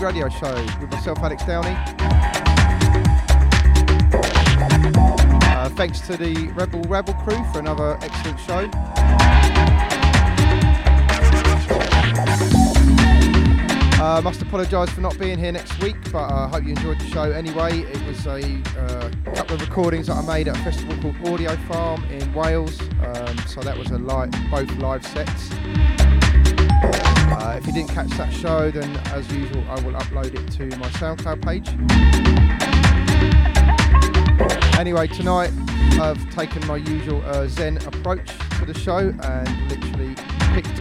Radio Show with myself, Alex Downey. Uh, thanks to the Rebel Rebel crew for another excellent show. Uh, must apologise for not being here next week, but I uh, hope you enjoyed the show anyway. It was a uh, couple of recordings that I made at a festival called Audio Farm in Wales, um, so that was a live, both live sets. Uh, if you didn't catch that show, then as usual, I will upload it to my SoundCloud page. Anyway, tonight I've taken my usual uh, Zen approach to the show and literally picked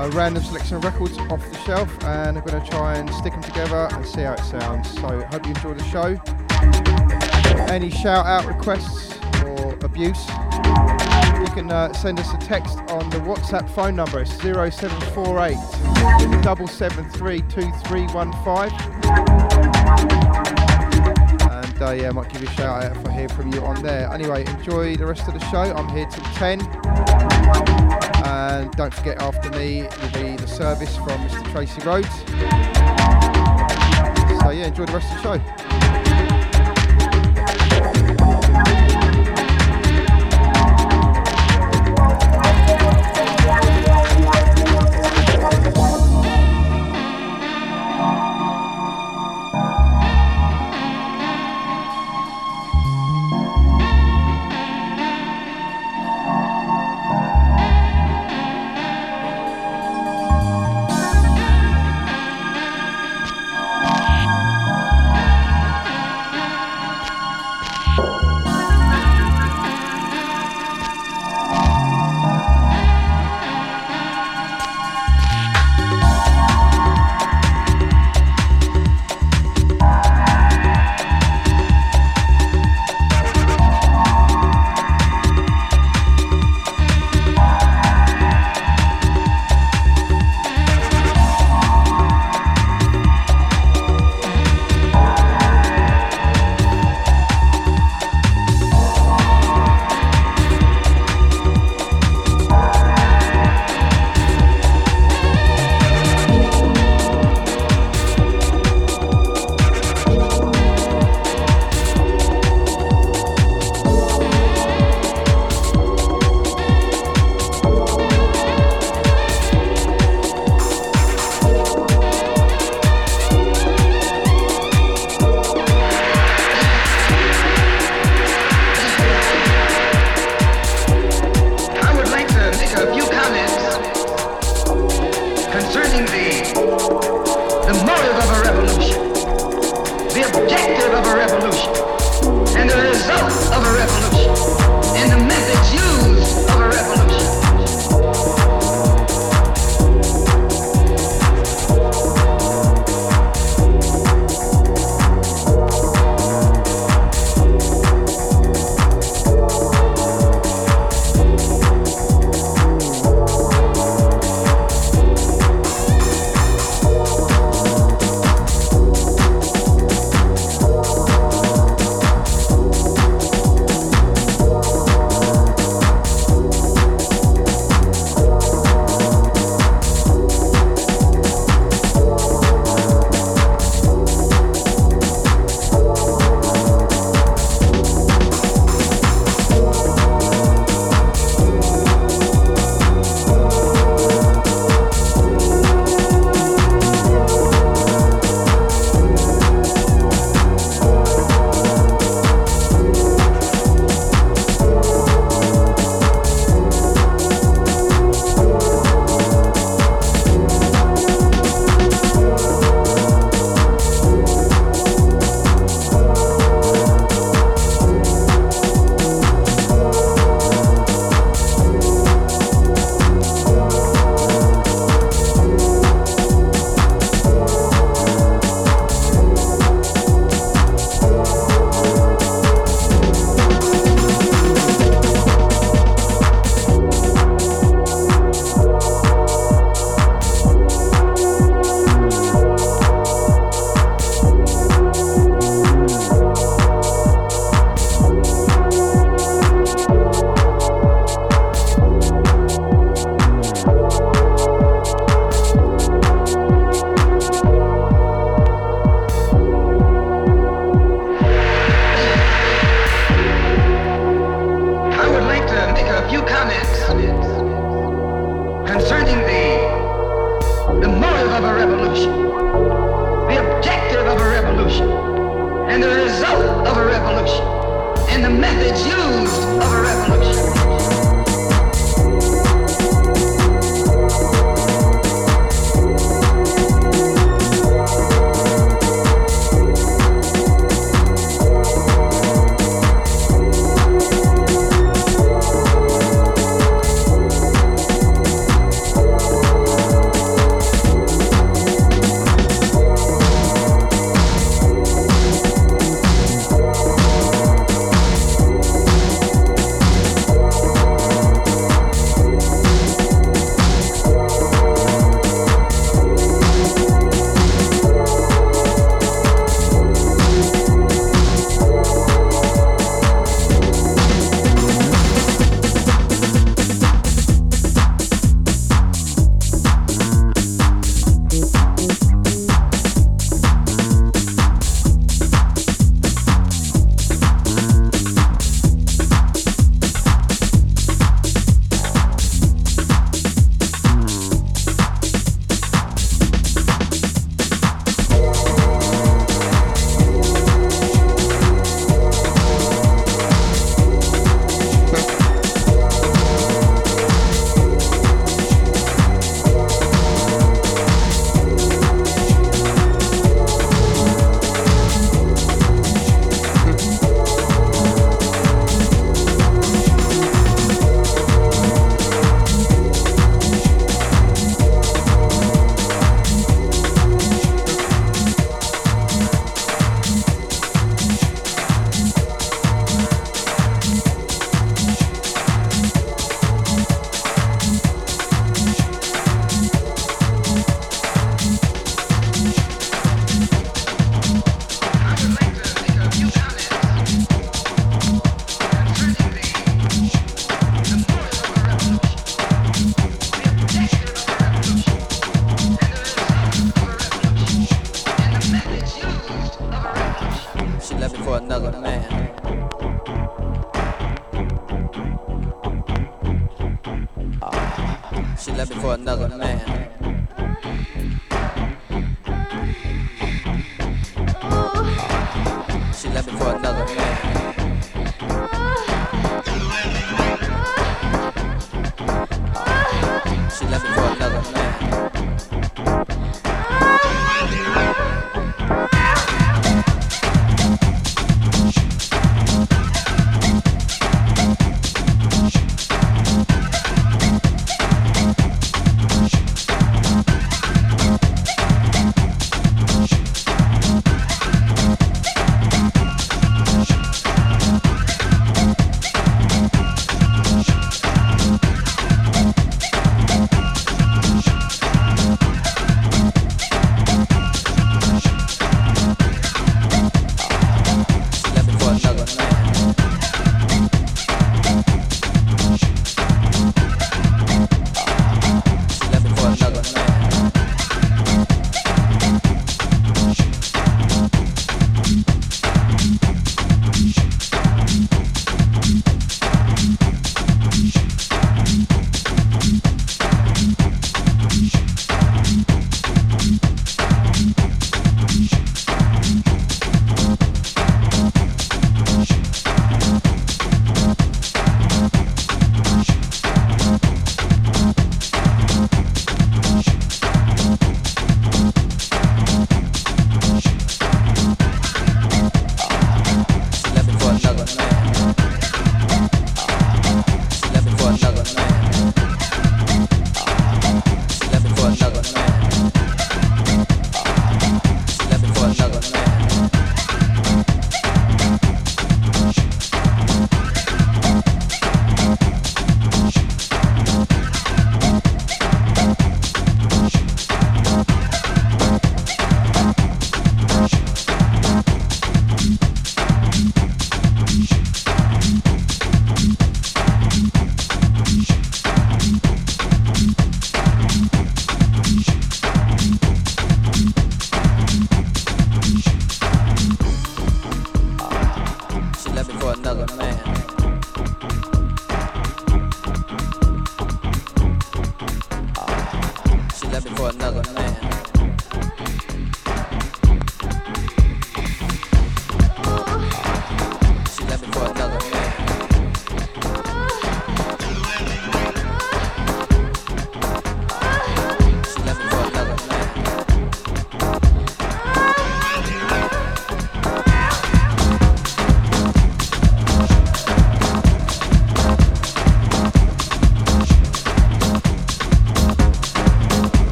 a random selection of records off the shelf and I'm going to try and stick them together and see how it sounds. So hope you enjoy the show. Any shout out requests or abuse, can uh, send us a text on the WhatsApp phone number. It's 0748 773 And uh, yeah, I might give you a shout out if I hear from you on there. Anyway, enjoy the rest of the show. I'm here till 10. And don't forget, after me will be the service from Mr. Tracy Rhodes. So, yeah, enjoy the rest of the show. forever.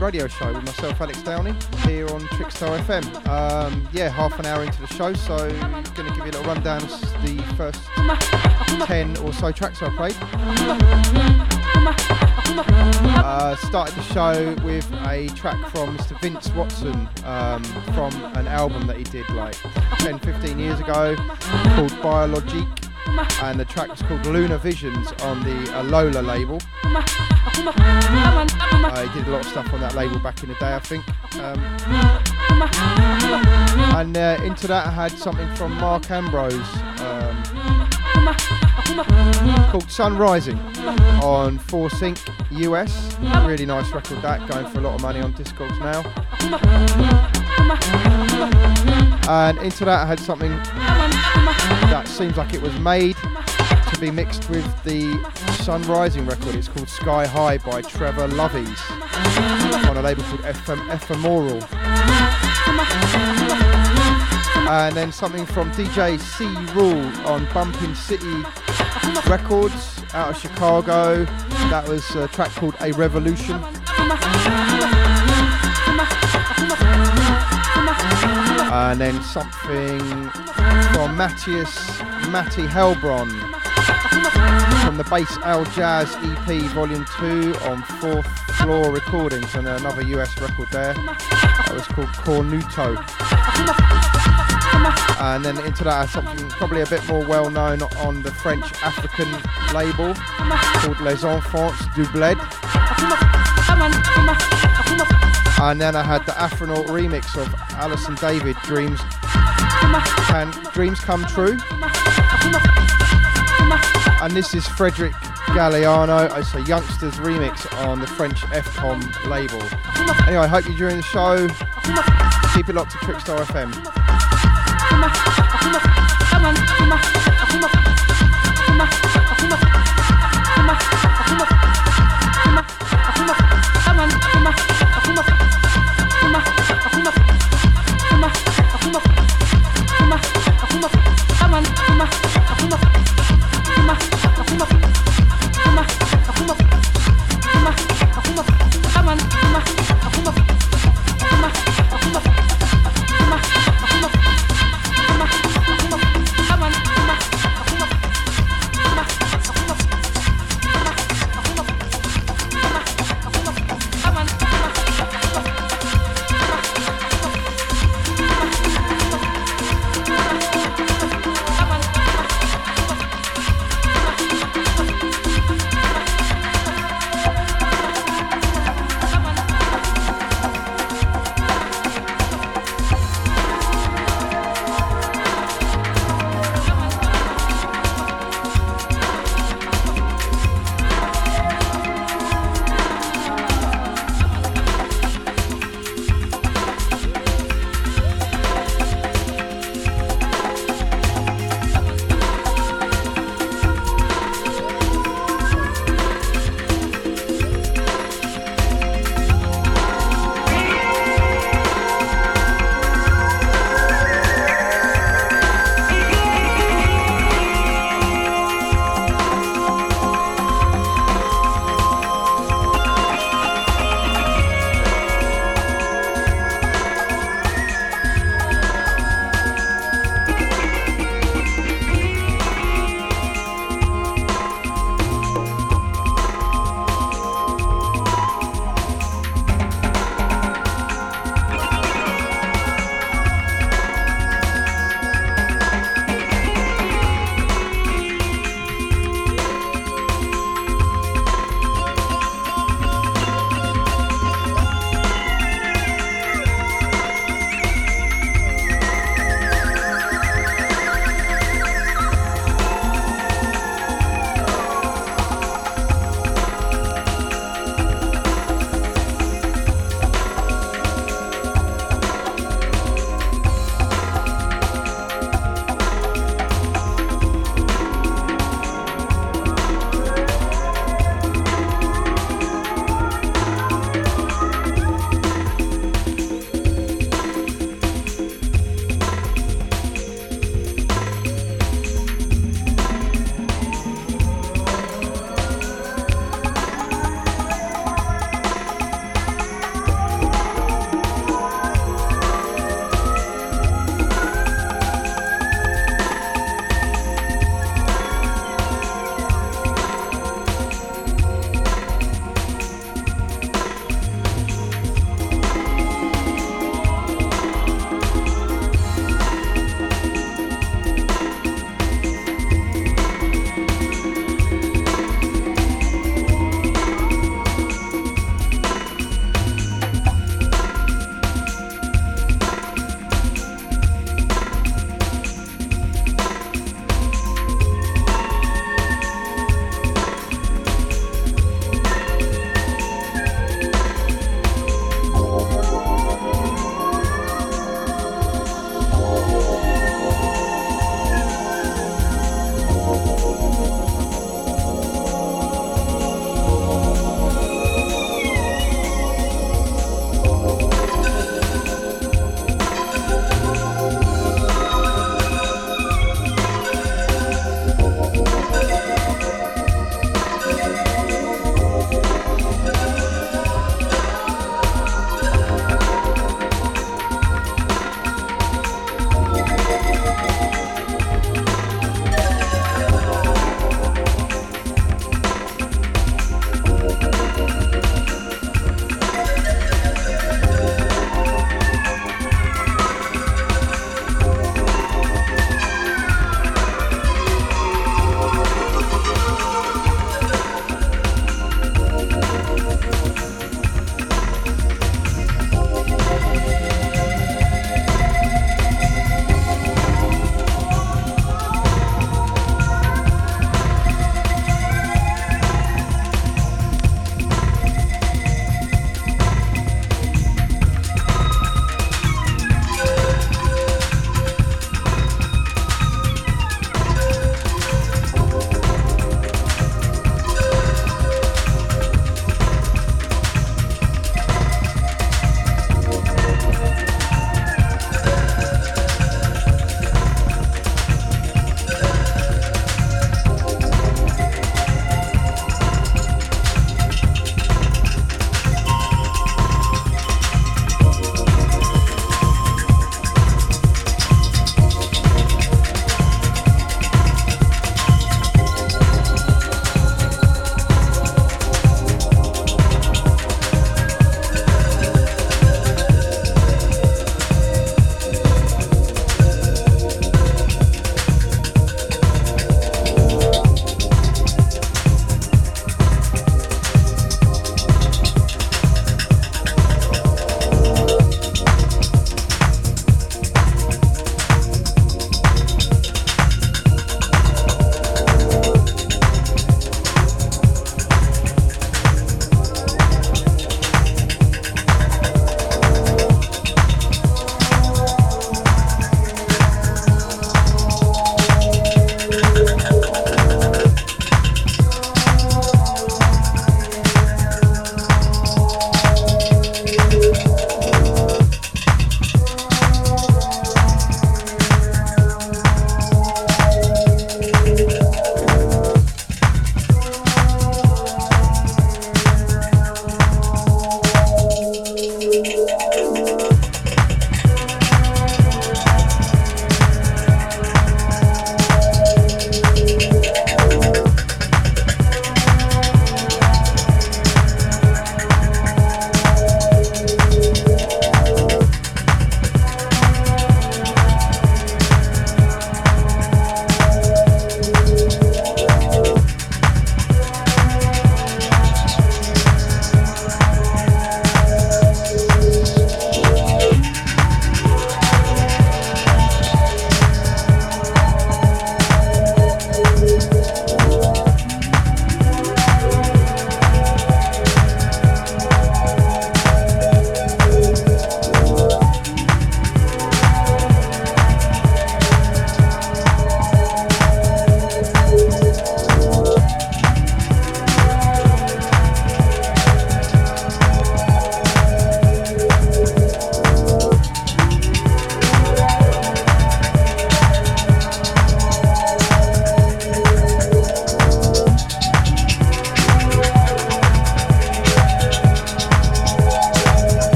Radio show with myself, Alex Downey, here on Trickstar FM. Um, yeah, half an hour into the show, so going to give you a little rundown of the first 10 or so tracks I played. Uh, started the show with a track from Mr. Vince Watson um, from an album that he did like 10 15 years ago called Biologique, and the track was called Lunar Visions on the Alola label. Uh, did a lot of stuff on that label back in the day, I think. Um, And uh, into that I had something from Mark Ambrose um, called Sun Rising on 4 Sync US. Really nice record that, going for a lot of money on Discogs now. And into that I had something that seems like it was made to be mixed with the Sun Rising record. It's called Sky High by Trevor Loveys on a label called FM Ephemeral. And then something from DJ C Rule on Bumping City Records out of Chicago. That was a track called A Revolution. And then something from Matthias Matty Heilbronn from the Bass Al Jazz EP Volume 2 on Fourth Floor Recordings and another US record there. That was called Cornuto. And then into that uh, something probably a bit more well known on the French African label called Les Enfants du Bled. And then I had the Afronaut remix of Alison David, Dreams and Dreams Come True. And this is Frederic Galliano. It's a youngsters remix on the French FCOM label. Anyway, I hope you're enjoying the show. Keep it locked to Trickstar FM.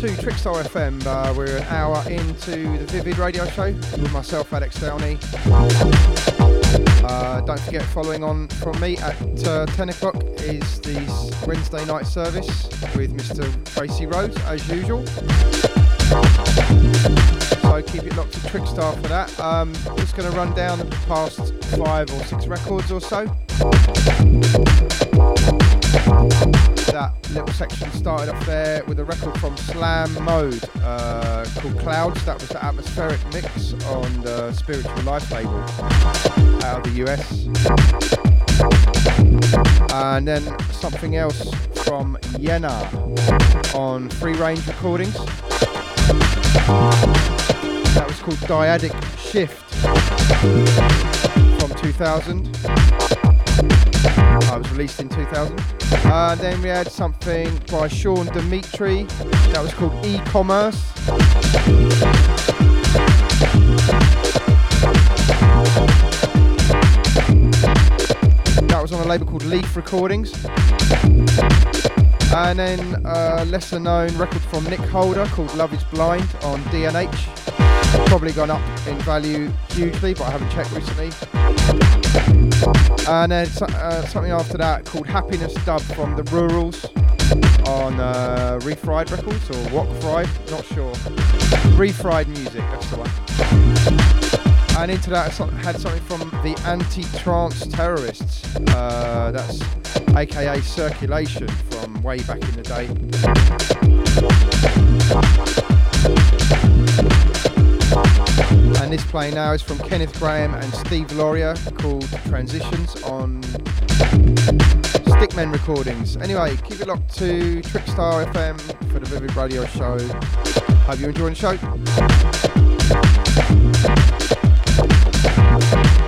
To Trickstar FM. Uh, we're an hour into the Vivid Radio Show with myself, Alex Downey. Uh, don't forget, following on from me at uh, 10 o'clock is the Wednesday night service with Mr. Tracy Rhodes, as usual. So keep it locked to Trickstar for that. Um, just going to run down the past five or six records or so little section started off there with a record from Slam Mode uh, called Clouds. That was the atmospheric mix on the Spiritual Life label out of the US. And then something else from Yena on Free Range Recordings. That was called Dyadic Shift from 2000. I was released in 2000. Uh, then we had something by Sean Dimitri that was called E-commerce. That was on a label called Leaf Recordings. And then a lesser known record from Nick Holder called Love is Blind on D&H. Probably gone up in value hugely, but I haven't checked recently. And then uh, something after that called Happiness Dub from the Rurals on uh, Refried Records or What Fried, not sure. Refried Music, that's the one. And into that I had something from the Anti-Trance Terrorists. Uh, that's aka Circulation from way back in the day. And this play now is from Kenneth Graham and Steve Laurier called Transitions on Stickmen Recordings. Anyway, keep it locked to Trickstar FM for the Vivid Radio Show. Hope you're enjoying the show.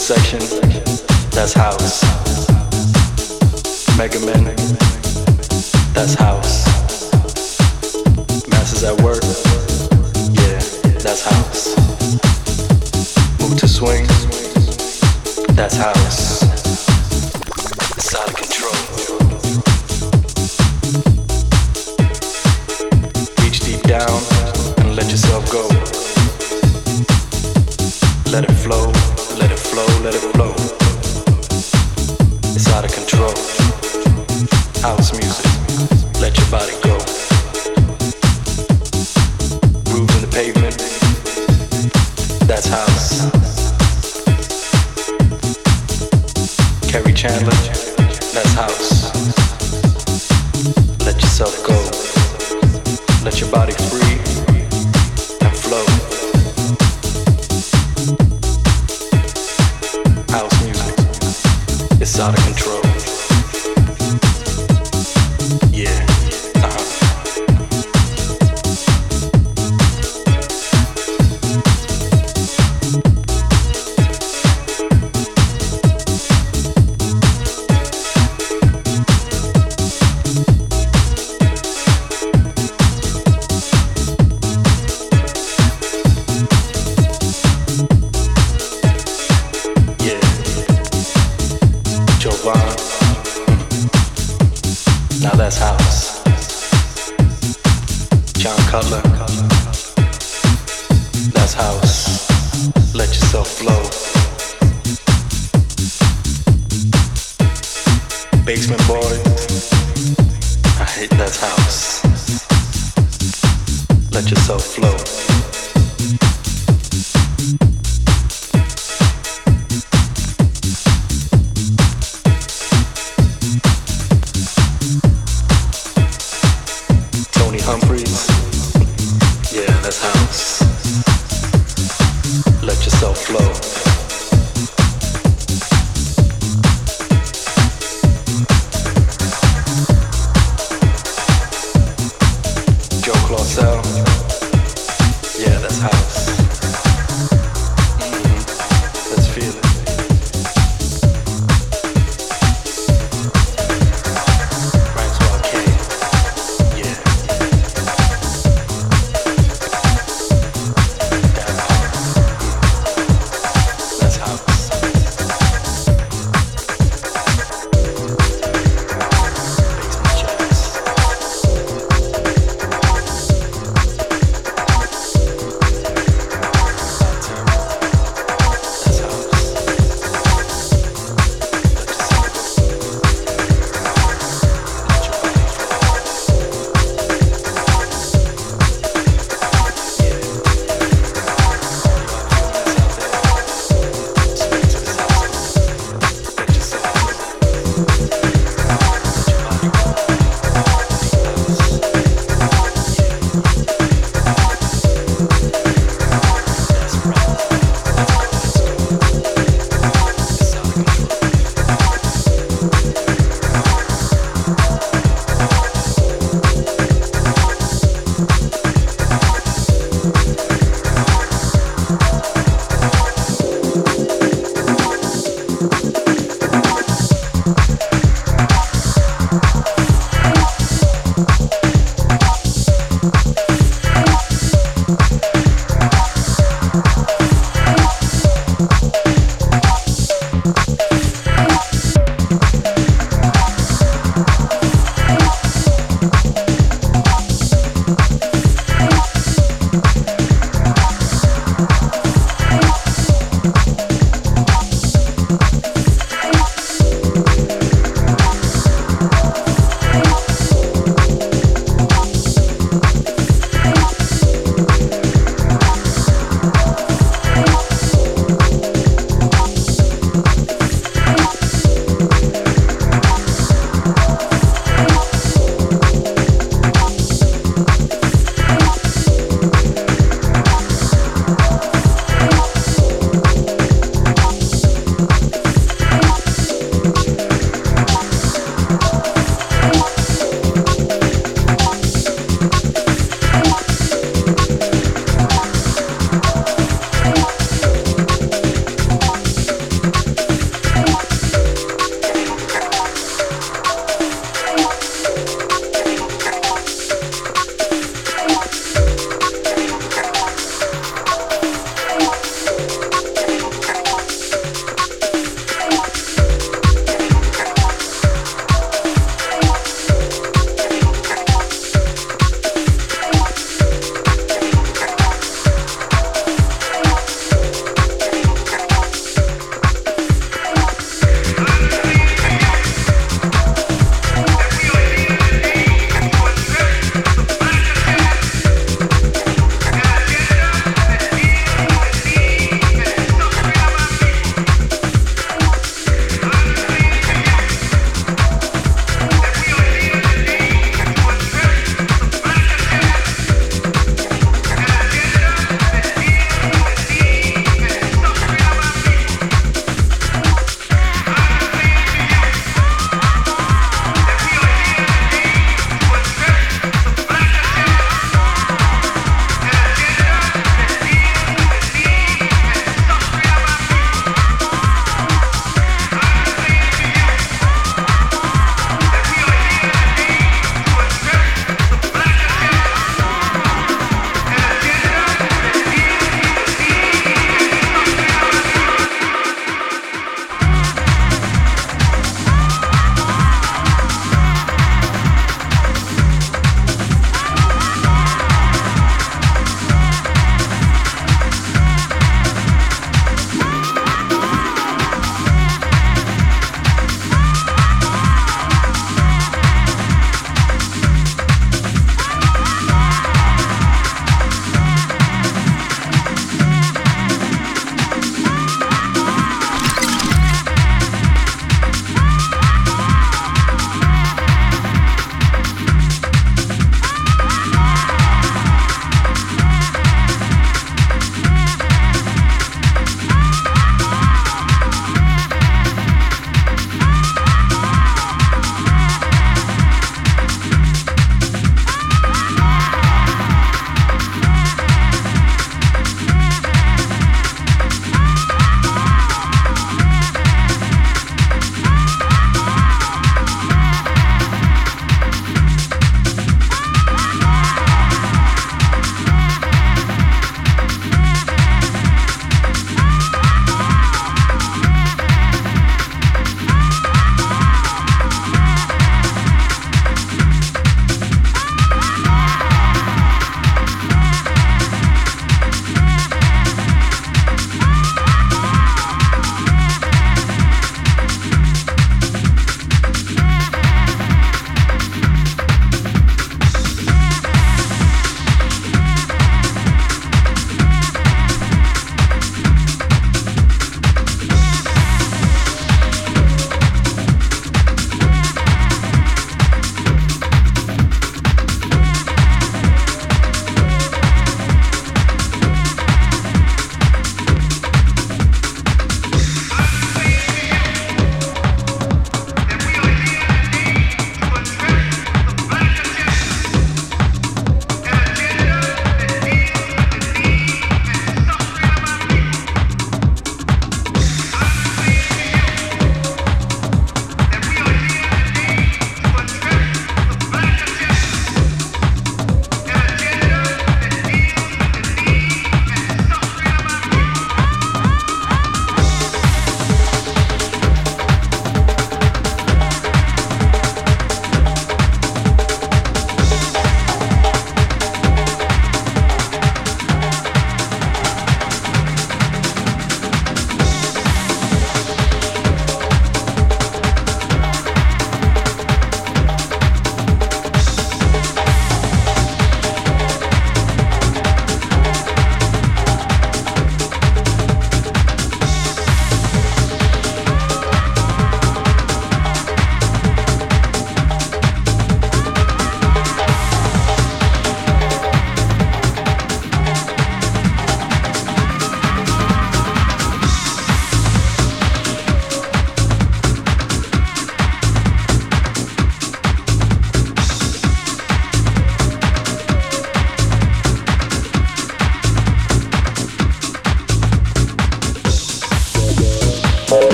section, that's house. Mega Men, that's house. Masters at work, yeah, that's house. Mood II Swing, that's house. It's out of control. Reach deep down and let yourself go. Let it flow let it flow. It's out of control. House music, let your body go. Moving the pavement, that's house. Kerri Chandler, that's house. Let yourself go. Let your body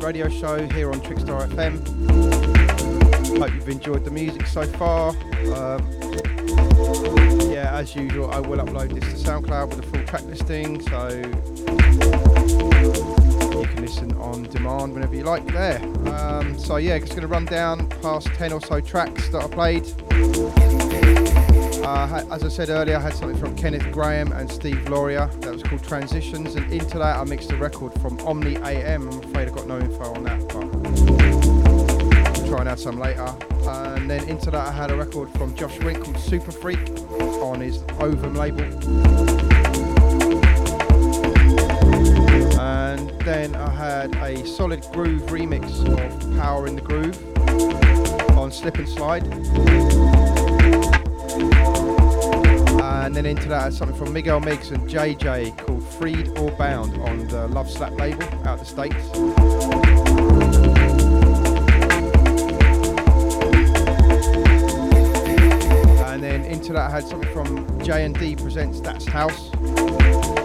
radio show here on Trickstar FM. Hope you've enjoyed the music so far. Um, yeah, as usual, I will upload this to SoundCloud with a full track listing, so you can listen on demand whenever you like there. Um, so yeah, just going to run down past 10 or so tracks that I played. Uh, as I said earlier, I had something from Kenneth Graham and Steve Loria that was called Transitions, and into that I mixed a record from Omni AM. I'm afraid I've got no info on that, but I'll try and add some later. And then into that, I had a record from Josh Wink called Super Freak on his Ovum label. And then I had a solid groove remix of Power in the Groove on Slip and Slide. And then into that, something from Miguel Migs and JJ called Freed or Bound on the Love Slap label out the States. And then into that, I had something from J and D presents That's House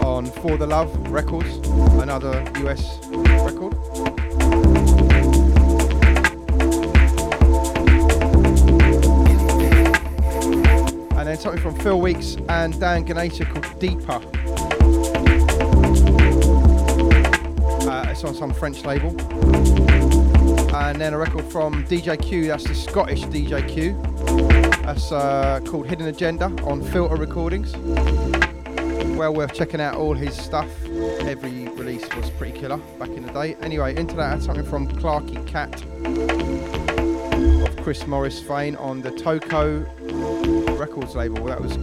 on For the Love Records, another US then something from Phil Weeks and Dan Ganesha called Deeper. Uh, it's on some French label. And then a record from DJ Q, that's the Scottish DJ Q. That's uh, called Hidden Agenda on Filter Recordings. Well worth checking out all his stuff. Every release was pretty killer back in the day. Anyway, into that something from Clarky Cat Chris Morris fame on the Toko Records label. That was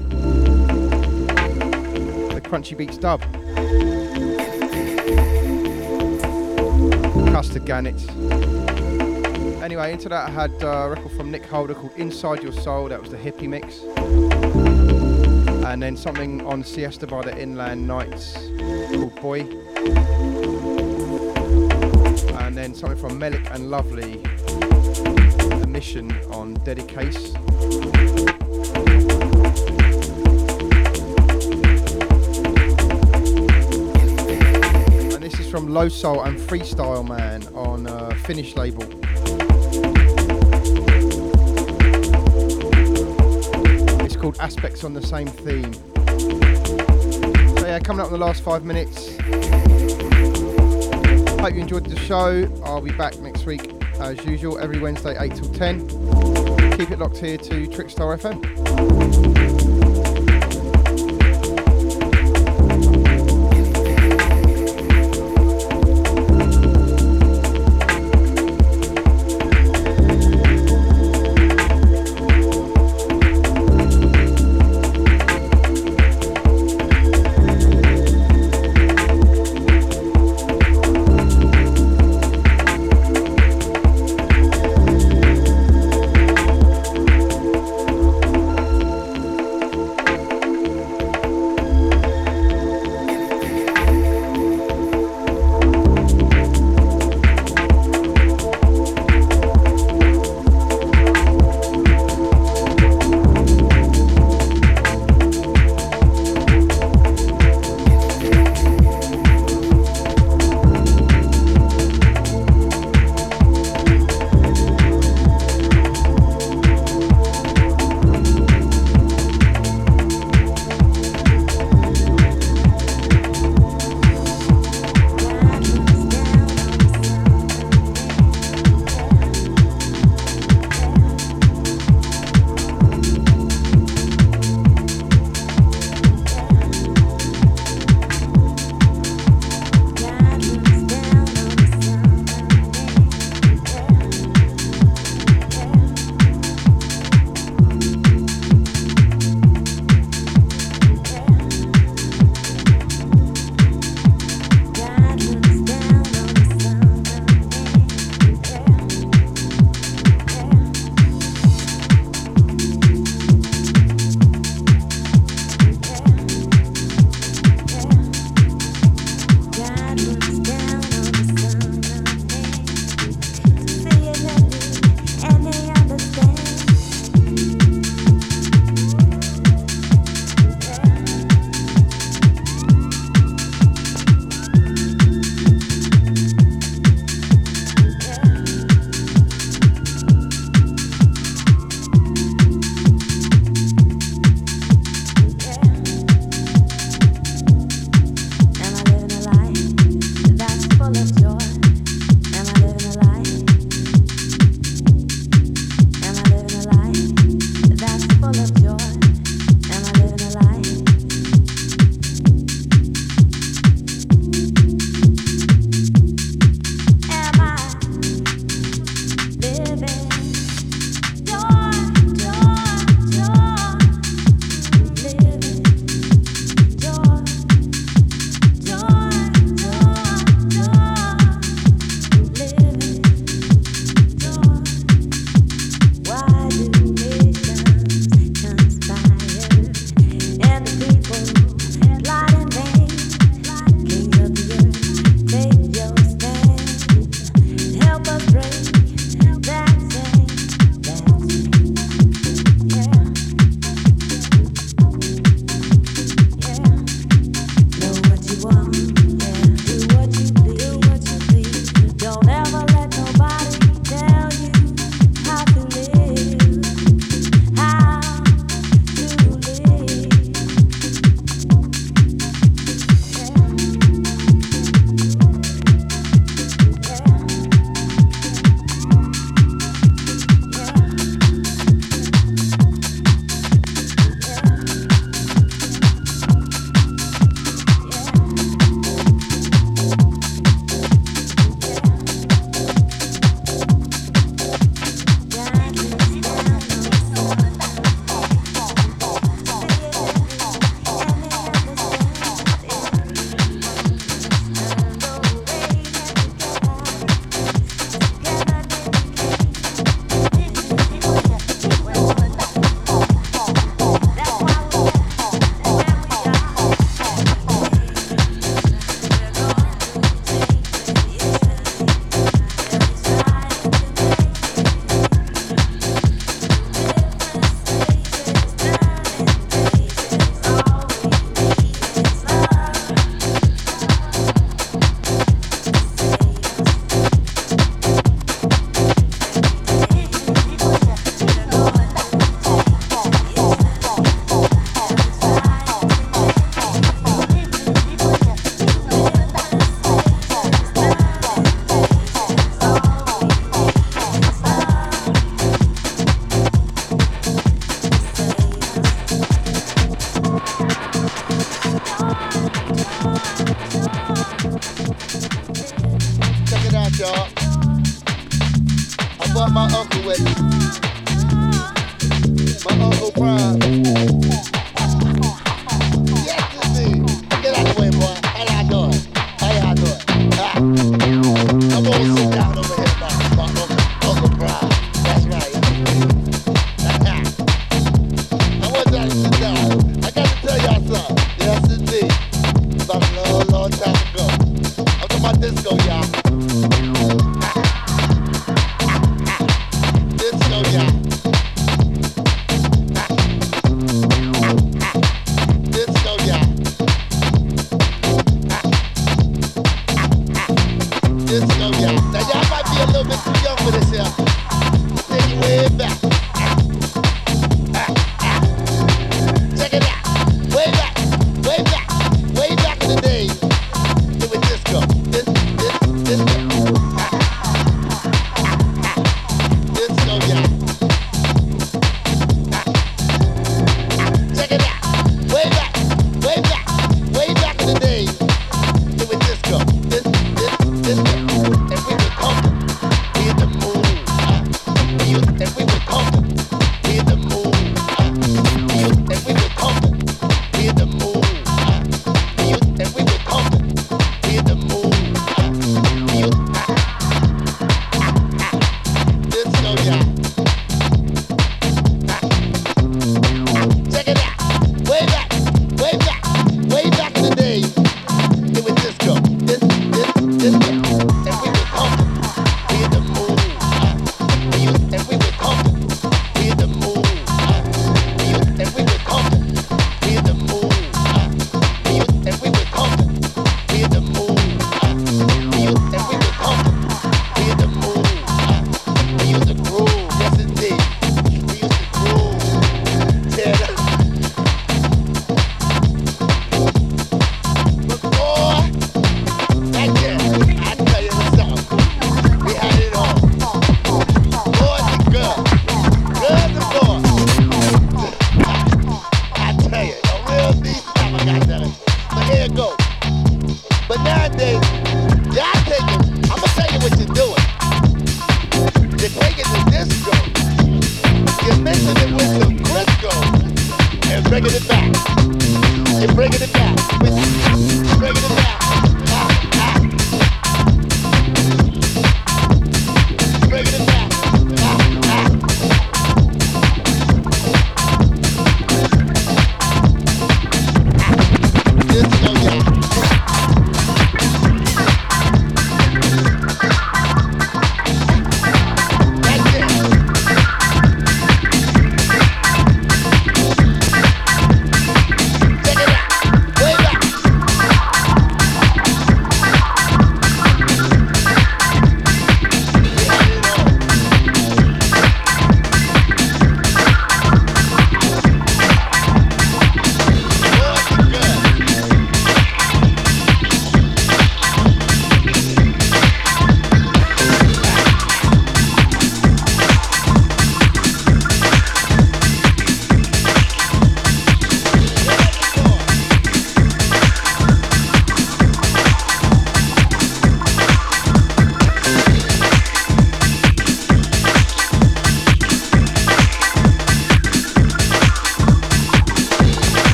the Crunchy Beats dub. Custard Gannets. Anyway, into that I had a record from Nick Holder called Inside Your Soul. That was the hippie mix. And then something on Siesta by the Inland Knights called Boy. And then something from Melik and Lovely, The Mission on Dedicase. From Low Soul and Freestyle Man on uh, Finnish label. It's called Aspects on the Same Theme. So yeah, coming up in the last five minutes. Hope you enjoyed the show. I'll be back next week as usual, every Wednesday 8 till 10. Keep it locked here to Trickstar FM.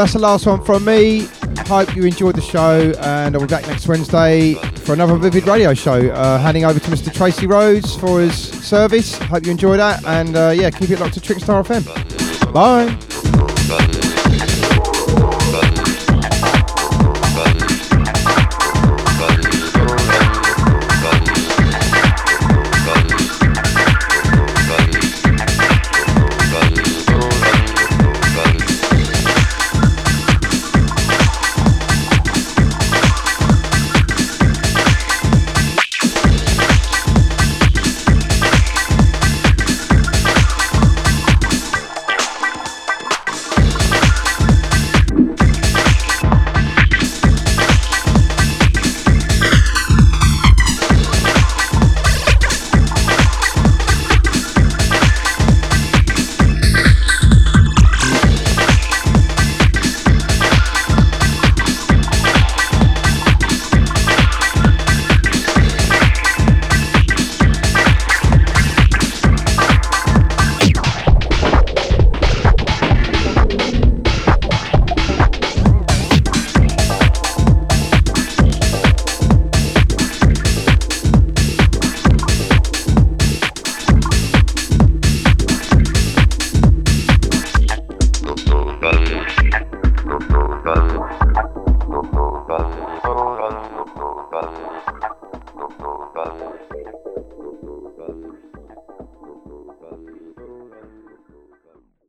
That's the last one from me. Hope you enjoyed the show, and I'll be back next Wednesday for another Vivid Radio show. Uh, handing over to Mr. Tracy Rhodes for his service. Hope you enjoy that, and uh, yeah, keep it locked to Trickstar FM. Bye.